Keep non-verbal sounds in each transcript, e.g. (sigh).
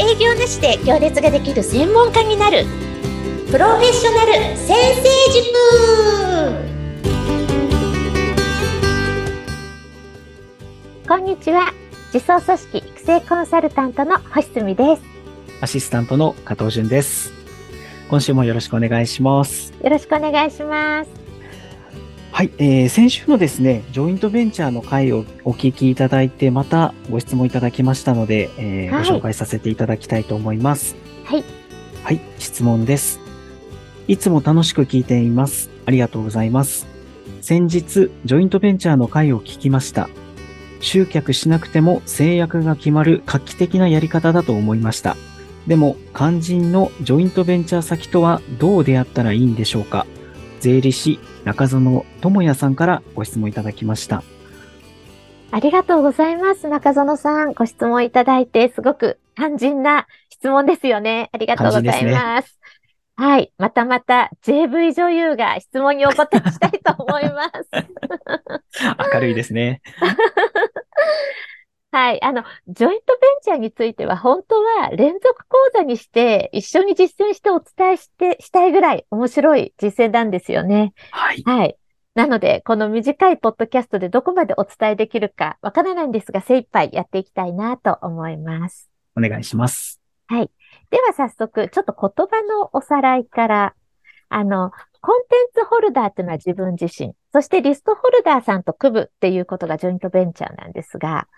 営業なしで行列ができる専門家になる。プロフェッショナル先生塾。こんにちは。自走組織育成コンサルタントの星澄です。アシスタントの加藤淳です。今週もよろしくお願いします。よろしくお願いしますはい、えー、先週のですね、ジョイントベンチャーの回をお聞きいただいて、またご質問いただきましたので、えーはい、ご紹介させていただきたいと思います。はい。はい、質問です。いつも楽しく聞いています。ありがとうございます。先日、ジョイントベンチャーの回を聞きました。集客しなくても制約が決まる画期的なやり方だと思いました。でも、肝心のジョイントベンチャー先とはどう出会ったらいいんでしょうか税理士中園智也さんからご質問いただきました。ありがとうございます。中園さん、ご質問いただいて、すごく肝心な質問ですよね。ありがとうございます。すね、はい。またまた JV 女優が質問にお答えしたいと思います。(laughs) 明るいですね。(laughs) はい。あの、ジョイントベンチャーについては、本当は連続講座にして一緒に実践してお伝えして、したいぐらい面白い実践なんですよね。はい。はい。なので、この短いポッドキャストでどこまでお伝えできるかわからないんですが、精一杯やっていきたいなと思います。お願いします。はい。では早速、ちょっと言葉のおさらいから、あの、コンテンツホルダーっていうのは自分自身、そしてリストホルダーさんと組むっていうことがジョイントベンチャーなんですが、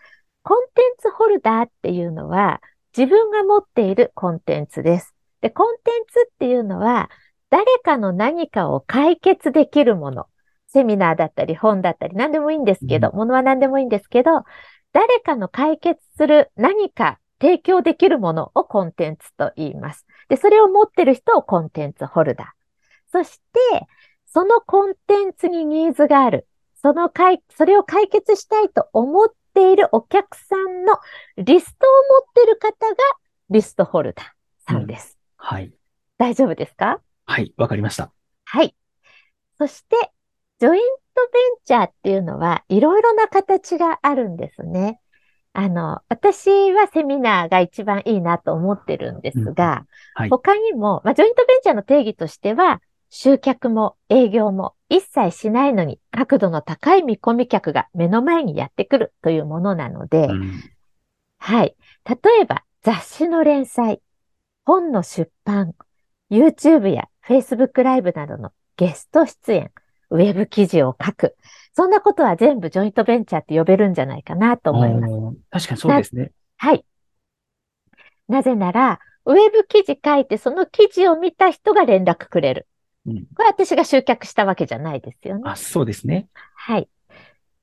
コンテンツホルダーっていうのは、自分が持っているコンテンツです。で、コンテンツっていうのは、誰かの何かを解決できるもの。セミナーだったり本だったり何でもいいんですけど、うん、ものは何でもいいんですけど、誰かの解決する何か提供できるものをコンテンツと言います。で、それを持ってる人をコンテンツホルダー。そして、そのコンテンツにニーズがある。その解、それを解決したいと思っているお客さんのリストを持っている方がリストホルダーさんです。うん、はい。大丈夫ですか？はい、わかりました。はい。そして、ジョイントベンチャーっていうのはいろいろな形があるんですね。あの、私はセミナーが一番いいなと思ってるんですが、うんはい、他にも、まあ、ジョイントベンチャーの定義としては、集客も営業も一切しないのに角度の高い見込み客が目の前にやってくるというものなので、うん、はい。例えば雑誌の連載、本の出版、YouTube や Facebook ライブなどのゲスト出演、ウェブ記事を書く。そんなことは全部ジョイントベンチャーって呼べるんじゃないかなと思います。確かにそうですね。はい。なぜなら、ウェブ記事書いてその記事を見た人が連絡くれる。うん、これ私が集客したわけじゃないですよね。あ、そうですね。はい。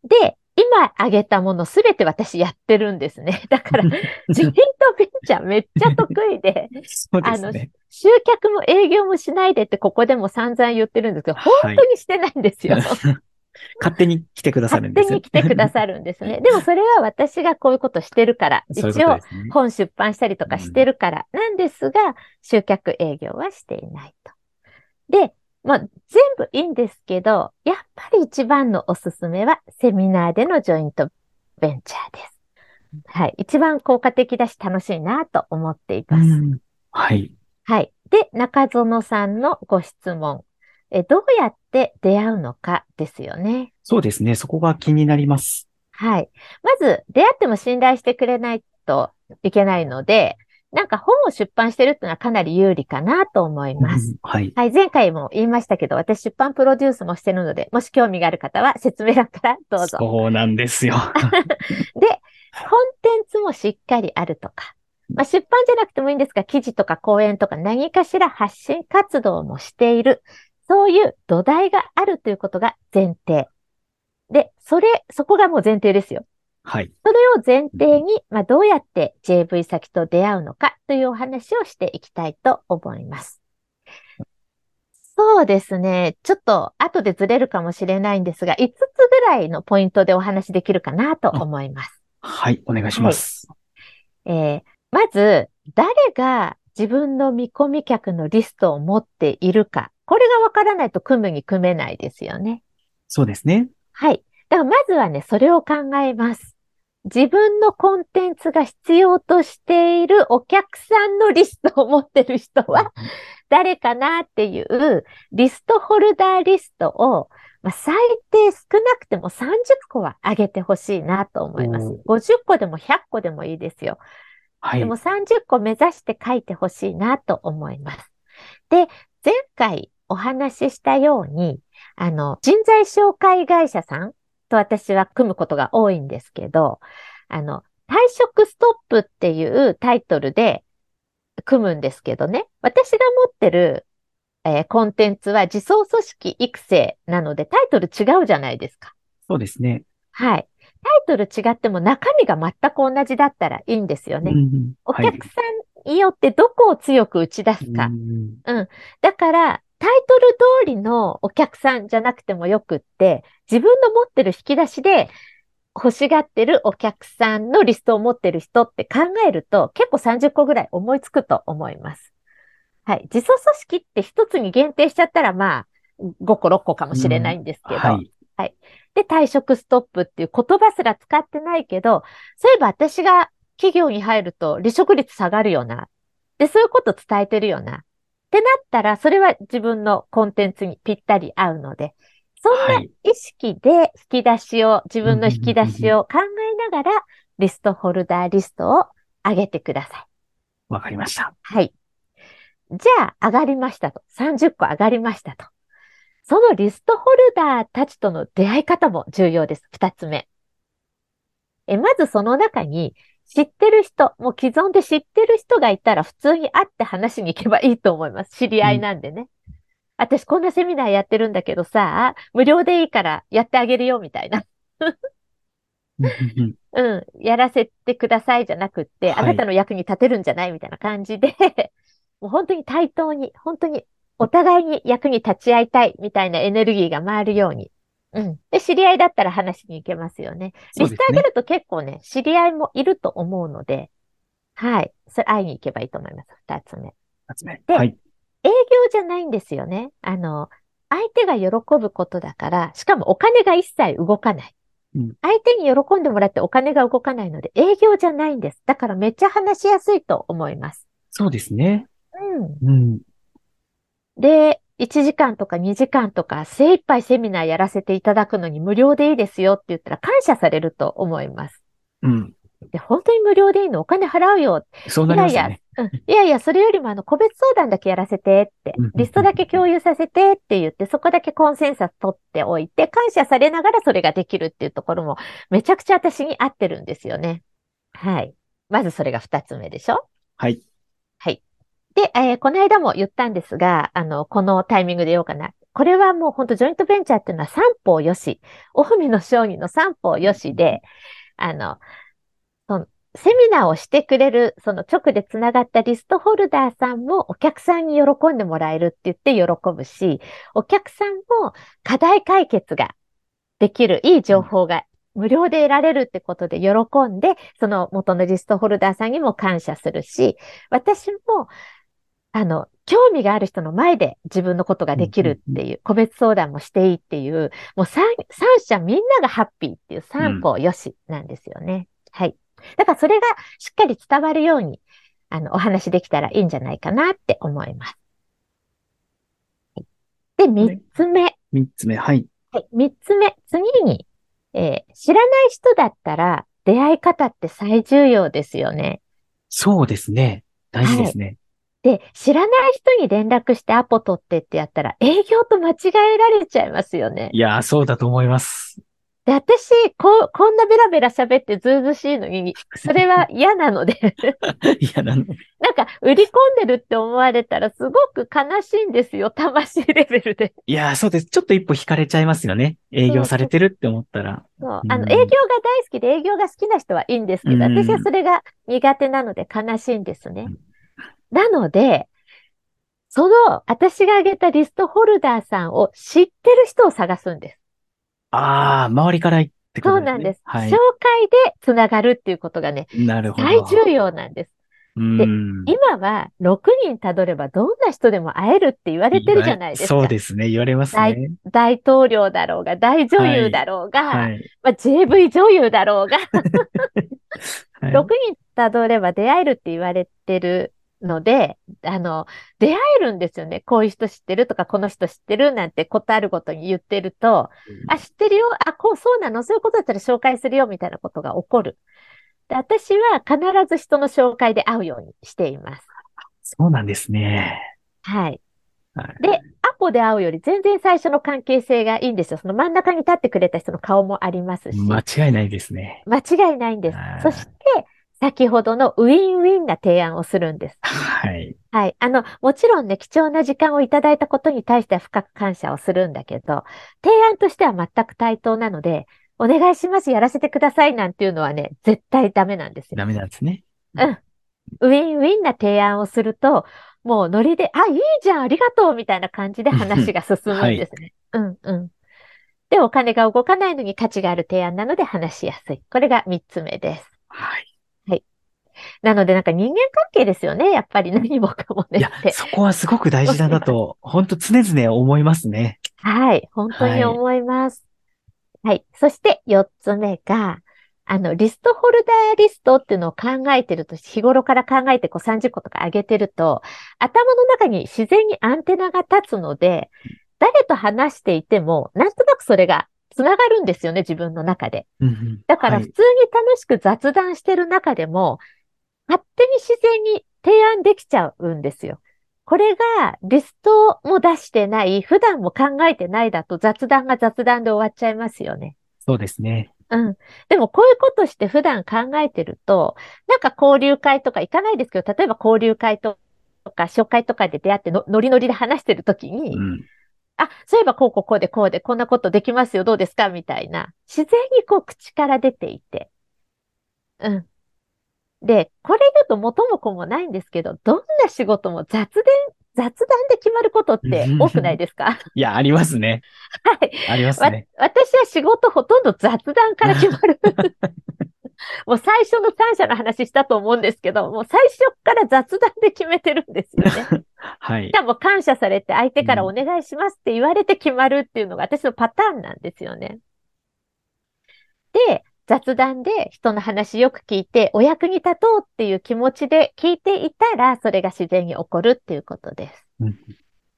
で、今挙げたものすべて私やってるんですね。(laughs) だから、ジョイントベンチャーめっちゃ得意で、でね、あの、集客も営業もしないでってここでも散々言ってるんですけど、本当にしてないんですよ。(laughs) はい、勝手に来てくださるんです勝手に来てくださるんですね。(laughs) でもそれは私がこういうことしてるから、一応本出版したりとかしてるからなんですが、集客営業はしていないと。で、まあ、全部いいんですけど、やっぱり一番のおすすめはセミナーでのジョイントベンチャーです。はい。一番効果的だし楽しいなと思っています。はい。はい。で、中園さんのご質問。え、どうやって出会うのかですよね。そうですね。そこが気になります。はい。まず、出会っても信頼してくれないといけないので、なんか本を出版してるっていうのはかなり有利かなと思います。はい。はい。前回も言いましたけど、私出版プロデュースもしてるので、もし興味がある方は説明欄からどうぞ。そうなんですよ。(laughs) で、コンテンツもしっかりあるとか、まあ、出版じゃなくてもいいんですが、記事とか講演とか何かしら発信活動もしている。そういう土台があるということが前提。で、それ、そこがもう前提ですよ。はい。それを前提に、まあ、どうやって JV 先と出会うのかというお話をしていきたいと思います。そうですね。ちょっと後でずれるかもしれないんですが、5つぐらいのポイントでお話できるかなと思います。はい、お願いします。はい、えー、まず、誰が自分の見込み客のリストを持っているか。これがわからないと組むに組めないですよね。そうですね。はい。だからまずはね、それを考えます。自分のコンテンツが必要としているお客さんのリストを持ってる人は誰かなっていうリストホルダーリストを、まあ、最低少なくても30個は上げてほしいなと思います。50個でも100個でもいいですよ。はい。でも30個目指して書いてほしいなと思います。で、前回お話ししたように、あの、人材紹介会社さんと私は組むことが多いんですけど、あの、退職ストップっていうタイトルで組むんですけどね、私が持ってる、えーコンテンツは自走組織育成なのでタイトル違うじゃないですか。そうですね。はい。タイトル違っても中身が全く同じだったらいいんですよね。うんうんおはい客さんによってどこを強く打ち出すか。うんだから、タイトル通りのお客さんじゃなくてもよくって、自分の持ってる引き出しで欲しがってるお客さんのリストを持ってる人って考えると、結構30個ぐらい思いつくと思います。はい。自走組織って一つに限定しちゃったら、まあ、5個6個かもしれないんですけど、はい。で、退職ストップっていう言葉すら使ってないけど、そういえば私が企業に入ると離職率下がるよな。で、そういうこと伝えてるよな。ってなったら、それは自分のコンテンツにぴったり合うので、そんなはい意識で引き出しを、自分の引き出しを考えながら、リストホルダーリストを上げてください。わかりました。はい。じゃあ、上がりましたと。30個上がりましたと。そのリストホルダーたちとの出会い方も重要です。二つ目。え、まずその中に知ってる人、もう既存で知ってる人がいたら普通に会って話しに行けばいいと思います。知り合いなんでね。私こんなセミナーやってるんだけどさ、無料でいいからやってあげるよみたいな。うんうん (laughs) うん、やらせてくださいじゃなくって、はいあなたの役に立てるんじゃないみたいな感じで、(laughs) もう本当に対等に、本当にお互いに役に立ち会いたいみたいなエネルギーが回るように。うん。で、知り合いだったら話しに行けますよね。リスト上げると結構ね、知り合いもいると思うので、はい。それ会いに行けばいいと思います。二つ目。二つ目。ではい。営業じゃないんですよね。あの、相手が喜ぶことだから、しかもお金が一切動かない。うん相手に喜んでもらってお金が動かないので、営業じゃないんです。だからめっちゃ話しやすいと思います。そうですね。うん。うん。で、1時間とか2時間とか精一杯セミナーやらせていただくのに無料でいいですよって言ったら感謝されると思います。うん。で、本当に無料でいいの？お金払うよそうないりやいやますよね。、うん、いやいや、それよりもあの、個別相談だけやらせてってリストだけ共有させてって言って、そこだけコンセンサス取っておいて、感謝されながらそれができるっていうところも、めちゃくちゃ私に合ってるんですよね。はい。まずそれが二つ目でしょ？はい。はい。で、えーこの間も言ったんですが、あの、このタイミングで言おうかな。これはもう本当ジョイントベンチャーっていうのは三方よし。近江の商人の三方よしで、あの、そのセミナーをしてくれる、その直でつながったリストホルダーさんもお客さんに喜んでもらえるって言って喜ぶし、お客さんも課題解決ができるいい情報が無料で得られるってことで喜んで、その元のリストホルダーさんにも感謝するし、私も、あの、興味がある人の前で自分のことができるっていう、個別相談もしていいっていう、もう三、三者みんながハッピーっていう三方よしなんですよね。はい。だからそれがしっかり伝わるように、あの、お話できたらいいんじゃないかなって思います。はいで、三つ目。三つ目。はい。はい、三つ目。次に、えー知らない人だったら出会い方って最重要ですよね。そうですね。大事ですね。で、知らない人に連絡してアポ取ってってやったら営業と間違えられちゃいますよね。いやー、そうだと思います。で、私、こう、こんなベラベラ喋ってずうずうしいのに、それは嫌なので、(laughs) いや、なんなんか、売り込んでるって思われたらすごく悲しいんですよ。魂レベルで。いやー、そうです。ちょっと一歩引かれちゃいますよね。営業されてるって思ったら。そう。うんあの、営業が大好きで営業が好きな人はいいんですけど、うん私はそれが苦手なので悲しいんですねうん。なので、その、私が挙げたリストホルダーさんを知ってる人を探すんです。ああ、周りから言ってくる、そうなんです。はい紹。介でつながるっていうことがね、なるほど。最重要なんです。うん。今は6人たどればどんな人でも会えるって言われてるじゃないですか。そうですね。言われますね。大統領だろうが、大女優だろうが、はい。まあ、JV 女優だろうが、(laughs) はい6人たどれば出会えるって言われてるので、あの、出会えるんですよね。こういう人知ってるとか、この人知ってるなんてことあるごとに言ってると、あ、知ってるよ。あ、こう、そうなの？そういうことだったら紹介するよ。みたいなことが起こる。で私は必ず人の紹介で会うようにしています。そうなんですね。はい。はいで、アポで会うより全然最初の関係性がいいんですよ。その真ん中に立ってくれた人の顔もありますし。間違いないですね。間違いないんです。そして、先ほどのウィンウィンな提案をするんです。はい。はい。あの、もちろんね、貴重な時間をいただいたことに対しては深く感謝をするんだけど、提案としては全く対等なので、お願いします、やらせてくださいなんていうのはね、絶対ダメなんですよ。ダメなんですね。うん。ウィンウィンな提案をすると、もうノリで、あ、いいじゃん、ありがとう、みたいな感じで話が進むんですね。(laughs) うん、うん。で、お金が動かないのに価値がある提案なので話しやすい。これが三つ目です。はい。なので、なんか人間関係ですよね。やっぱり何もかもいやねって、。そこはすごく大事だなと、(laughs) 本当常々思いますね。はい。本当に思います。はい。そして四つ目が、あの、リストホルダーリストっていうのを考えてると、日頃から考えてこう30個とか上げてると、頭の中に自然にアンテナが立つので、誰と話していても、なんとなくそれが繋がるんですよね、自分の中で。だからはい普通に楽しく雑談してる中でも、勝手に自然に提案できちゃうんですよ。これがリストも出してない、普段も考えてないだと雑談が雑談で終わっちゃいますよね。そうですね。うん。でもこういうことして普段考えてると、なんか交流会とか行かないですけど、例えば交流会とか紹介とかで出会ってのノリノリで話してるときに、うん。あ、そういえばこうこうこうでこうでこんなことできますよ、どうですかみたいな。自然にこう口から出ていて。うん。で、これ言うと元も子もないんですけど、どんな仕事も雑談、雑談で決まることって多くないですか？(laughs) いや、ありますね。はい。ありますわね。私は仕事ほとんど雑談から決まる。(laughs) もう最初の感謝の話したと思うんですけど、もう最初から雑談で決めてるんですよね。はいし。かも感謝されて相手からお願いしますって言われて決まるっていうのが私のパターンなんですよね。で、雑談で人の話よく聞いてお役に立とうっていう気持ちで聞いていたらそれが自然に起こるっていうことです。うん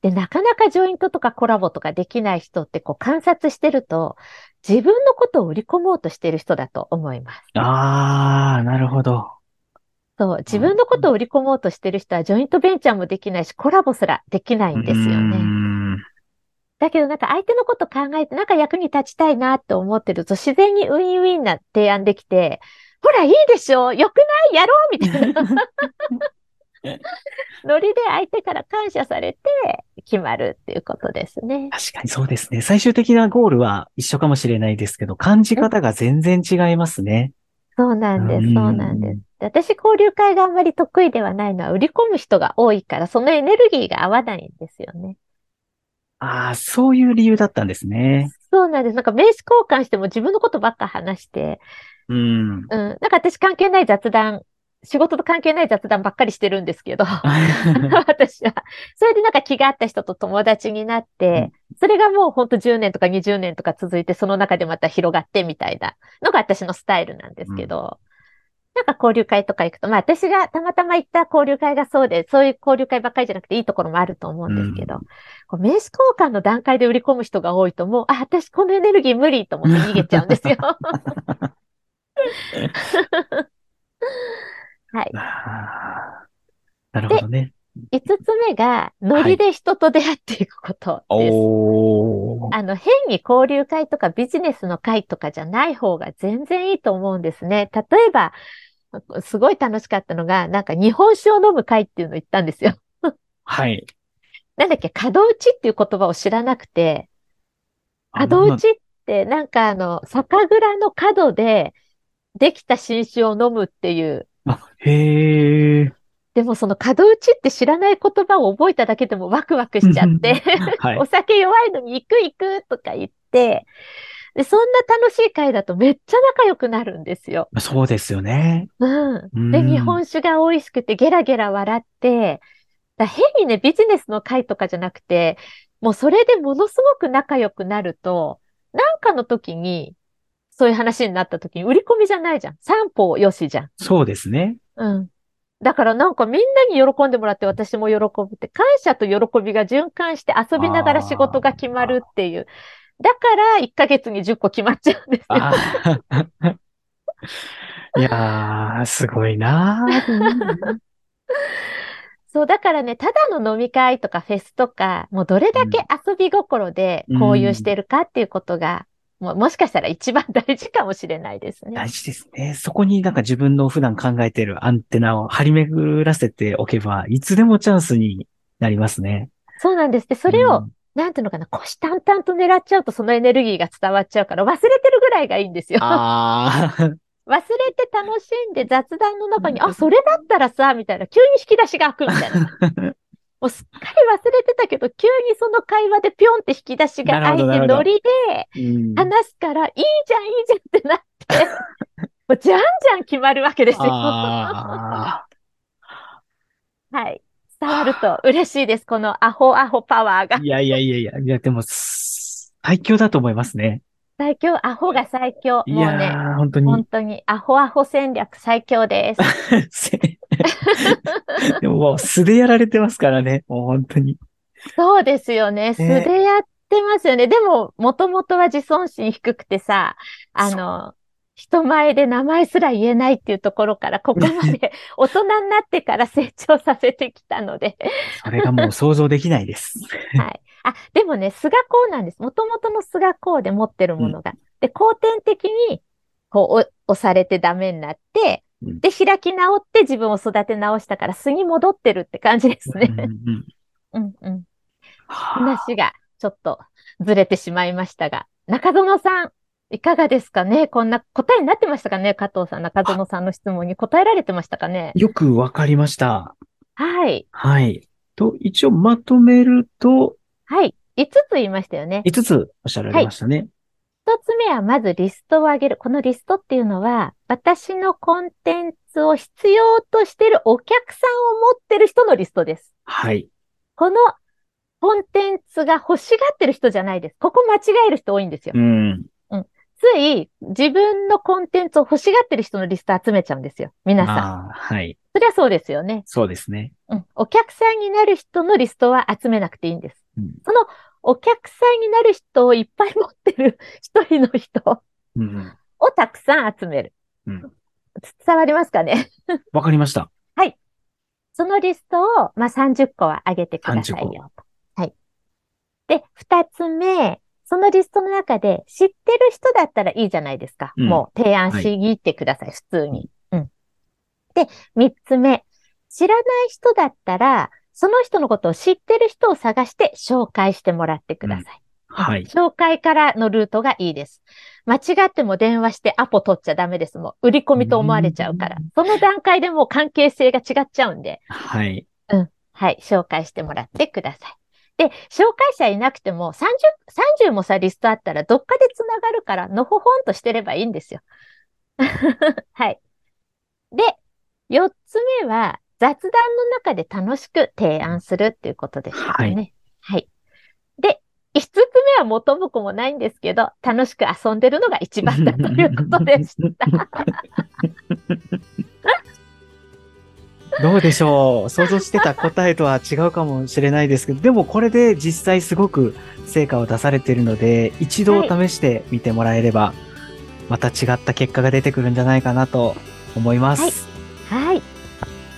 で、なかなかジョイントとかコラボとかできない人ってこう観察してると自分のことを売り込もうとしてる人だと思います。ああ、なるほど。そう、自分のことを売り込もうとしてる人はジョイントベンチャーもできないしコラボすらできないんですよね。んだけどなんか相手のこと考えてなんか役に立ちたいなって思ってると自然にウィンウィンな提案できて、ほらいいでしょ？よくない？やろう？みたいな。(laughs) ノリで相手から感謝されて決まるっていうことですね。確かにそうですね。最終的なゴールは一緒かもしれないですけど、感じ方が全然違いますね。そうなんです、うんそうなんです。で私交流会があんまり得意ではないのは売り込む人が多いからそのエネルギーが合わないんですよね。ああ、そういう理由だったんですね。そうなんです。なんか名刺交換しても自分のことばっか話して、うん。うん。なんか私関係ない雑談、仕事と関係ない雑談ばっかりしてるんですけど、(laughs) 私は。それでなんか気が合った人と友達になって、それがもうほんと10年とか20年とか続いて、その中でまた広がってみたいなのが私のスタイルなんですけど、なんか交流会とか行くと、まあ私がたまたま行った交流会がそうで、そういう交流会ばっかりじゃなくていいところもあると思うんですけど、うんこう名刺交換の段階で売り込む人が多いと、もう、あ、私このエネルギー無理と思って逃げちゃうんですよ。(laughs) はい。なるほどね。五つ目が、ノリで人と出会っていくことです。おー。あの、変に交流会とかビジネスの会とかじゃない方が全然いいと思うんですね。例えば、すごい楽しかったのが、なんか日本酒を飲む会っていうのを言ったんですよ。はい。なんだっけ、角打ちっていう言葉を知らなくて、あ角打ちってなんかあの、酒蔵の角でできた新酒を飲むっていう、あ、へえ。でもその角打ちって知らない言葉を覚えただけでもワクワクしちゃって、はい (laughs) お。酒弱いのに行く行くとか言って、で、そんな楽しい会だとめっちゃ仲良くなるんですよ。そうですよね。うん。うんで、日本酒が美味しくてゲラゲラ笑って、だ変にね、ビジネスの会とかじゃなくて、もうそれでものすごく仲良くなると、なんかの時に、そういう話になった時に売り込みじゃないじゃん。三方よしじゃん。そうですね。うん。だからなんかみんなに喜んでもらって私も喜ぶって、感謝と喜びが循環して遊びながら仕事が決まるっていう。だから1ヶ月に10個決まっちゃうんですよ。(laughs) いやー、すごいなーそう、だからね、ただの飲み会とかフェスとか、もうどれだけ遊び心で交流してるかっていうことが、もうもしかしたら一番大事かもしれないですね。大事ですね。そこになんか自分の普段考えてるアンテナを張り巡らせておけば、いつでもチャンスになりますね。そうなんです。で、それを、うんなんていうのかな、虎視眈々と狙っちゃうとそのエネルギーが伝わっちゃうから忘れてるぐらいがいいんですよ。(laughs) 忘れて楽しんで雑談の中に、あ、それだったらさ、みたいな、急に引き出しが開くみたいな。(laughs) もうすっかり忘れてたけど、急にその会話でピョンって引き出しが開いて、ノリでうん話すから、いいじゃん、いいじゃんってなって、(laughs) もうじゃんじゃん決まるわけですよ。あはい。伝わると嬉しいです。このアホアホパワーがー。いやいやいやいや、いやでも、す最強だと思いますね。最強、アホが最強。いもうね、本当に本。当にアホアホ戦略最強です。(laughs) でももう素でやられてますからね。もう本当に。そうですよね。素ねでやってますよね。でも、もともとは自尊心低くてさ、あの、人前で名前すら言えないっていうところから、ここまで (laughs) 大人になってから成長させてきたので。それがもう想像できないです。はい。あ、でもね、菅こうなんです。もともとの菅こうで持ってるものが。で、後天的に、こう、お押されてダメになって、うんで、開き直って自分を育て直したから、素に戻ってるって感じですね。うんうんうん話がちょっとずれてしまいましたが、中園さん、いかがですかね？こんな答えになってましたかね？加藤さん、中園さんの質問に答えられてましたかね？よくわかりました。はい。はい。と、一応まとめると、はい。5つ言いましたよね。5つおっしゃられましたね。1つ目はまずリストを上げる。このリストっていうのは、私のコンテンツを必要としているお客さんを持ってる人のリストです。はい。このコンテンツが欲しがってる人じゃないです。ここ間違える人多いんですよう。ん。つい自分のコンテンツを欲しがってる人のリスト集めちゃうんですよ。皆さん。はい。そりゃそうですよね。そうですね。うん。お客さんになる人のリストは集めなくていいんです。うんそのお客さんになる人をいっぱい持ってる一人の人うん。をたくさん集める。うん伝わりますかね？(laughs) わかりました。そのリストを、まあ、30個は上げてください30よと。はい。で、二つ目、そのリストの中で知ってる人だったらいいじゃないですか。うんもう提案しに行ってください、普通に。うん。で、三つ目、知らない人だったら、その人のことを知ってる人を探して紹介してもらってください。はい。紹介からのルートがいいです。間違っても電話してアポ取っちゃダメです。もう売り込みと思われちゃうからう。その段階でもう関係性が違っちゃうんで。はい。はい、紹介してもらってください。で、紹介者いなくても30、30もさ、リストあったらどっかで繋がるから、のほほんとしてればいいんですよ。(laughs) はい。で、4つ目は、雑談の中で楽しく提案するっていうことでしたね。はい。で、5つ目は元も子もないんですけど、楽しく遊んでるのが一番だということでした。(laughs) どうでしょう？想像してた答えとは違うかもしれないですけど、でもこれで実際すごく成果を出されているので、一度試してみてもらえれば、また違った結果が出てくるんじゃないかなと思います。はい。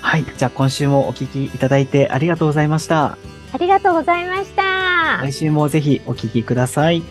はい。じゃあ今週もお聞きいただいてありがとうございました。ありがとうございました。来週もぜひお聞きください。